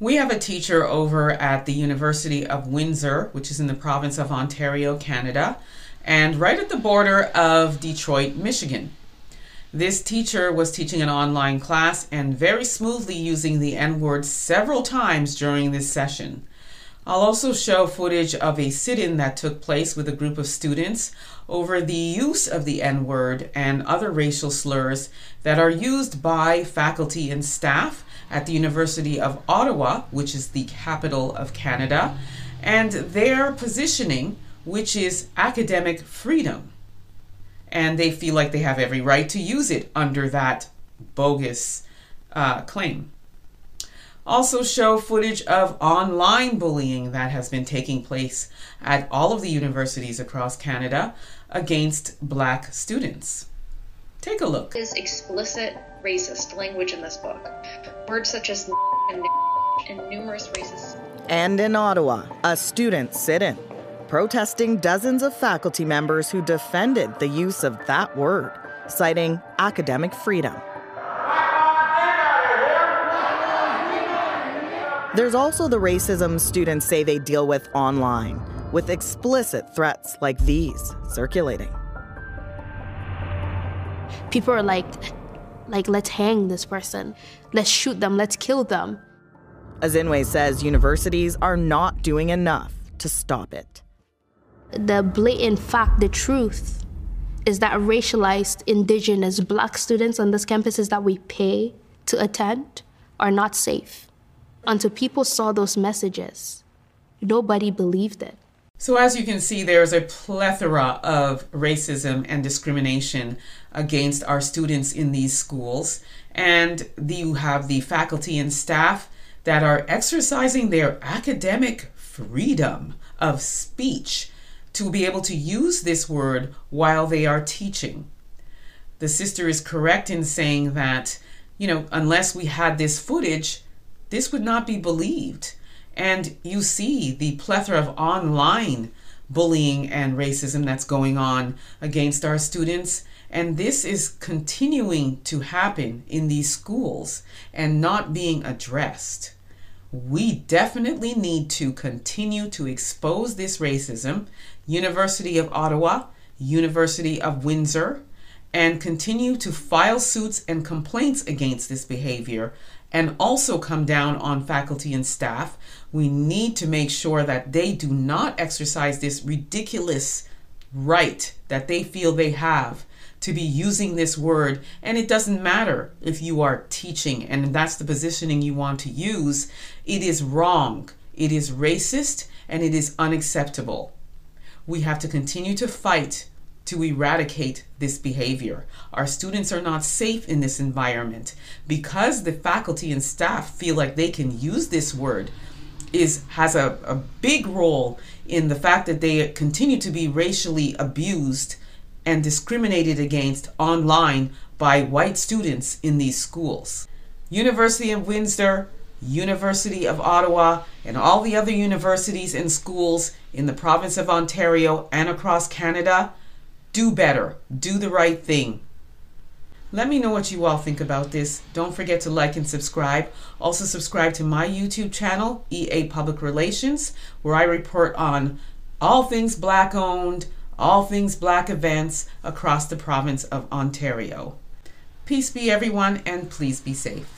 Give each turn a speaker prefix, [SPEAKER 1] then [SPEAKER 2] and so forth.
[SPEAKER 1] We have a teacher over at the University of Windsor, which is in the province of Ontario, Canada, and right at the border of Detroit, Michigan. This teacher was teaching an online class and very smoothly using the N word several times during this session. I'll also show footage of a sit in that took place with a group of students over the use of the N word and other racial slurs that are used by faculty and staff at the University of Ottawa, which is the capital of Canada, and their positioning, which is academic freedom. And they feel like they have every right to use it under that bogus uh, claim. Also, show footage of online bullying that has been taking place at all of the universities across Canada against black students. Take a look.
[SPEAKER 2] Is explicit racist language in this book. Words such as and and numerous racist.
[SPEAKER 3] And in Ottawa, a student sit in, protesting dozens of faculty members who defended the use of that word, citing academic freedom. There's also the racism students say they deal with online, with explicit threats like these circulating.
[SPEAKER 4] People are like, like, let's hang this person, let's shoot them, let's kill them.
[SPEAKER 3] Azinwe says universities are not doing enough to stop it.
[SPEAKER 4] The blatant fact, the truth, is that racialized, indigenous, black students on these campuses that we pay to attend are not safe. Until people saw those messages, nobody believed it.
[SPEAKER 1] So, as you can see, there's a plethora of racism and discrimination against our students in these schools. And you have the faculty and staff that are exercising their academic freedom of speech to be able to use this word while they are teaching. The sister is correct in saying that, you know, unless we had this footage, this would not be believed. And you see the plethora of online bullying and racism that's going on against our students. And this is continuing to happen in these schools and not being addressed. We definitely need to continue to expose this racism. University of Ottawa, University of Windsor, and continue to file suits and complaints against this behavior and also come down on faculty and staff. We need to make sure that they do not exercise this ridiculous right that they feel they have to be using this word. And it doesn't matter if you are teaching and that's the positioning you want to use, it is wrong, it is racist, and it is unacceptable. We have to continue to fight to eradicate this behavior. Our students are not safe in this environment because the faculty and staff feel like they can use this word is has a, a big role in the fact that they continue to be racially abused and discriminated against online by white students in these schools. University of Windsor, University of Ottawa, and all the other universities and schools in the province of Ontario and across Canada do better, do the right thing. Let me know what you all think about this. Don't forget to like and subscribe. Also, subscribe to my YouTube channel, EA Public Relations, where I report on all things black owned, all things black events across the province of Ontario. Peace be everyone, and please be safe.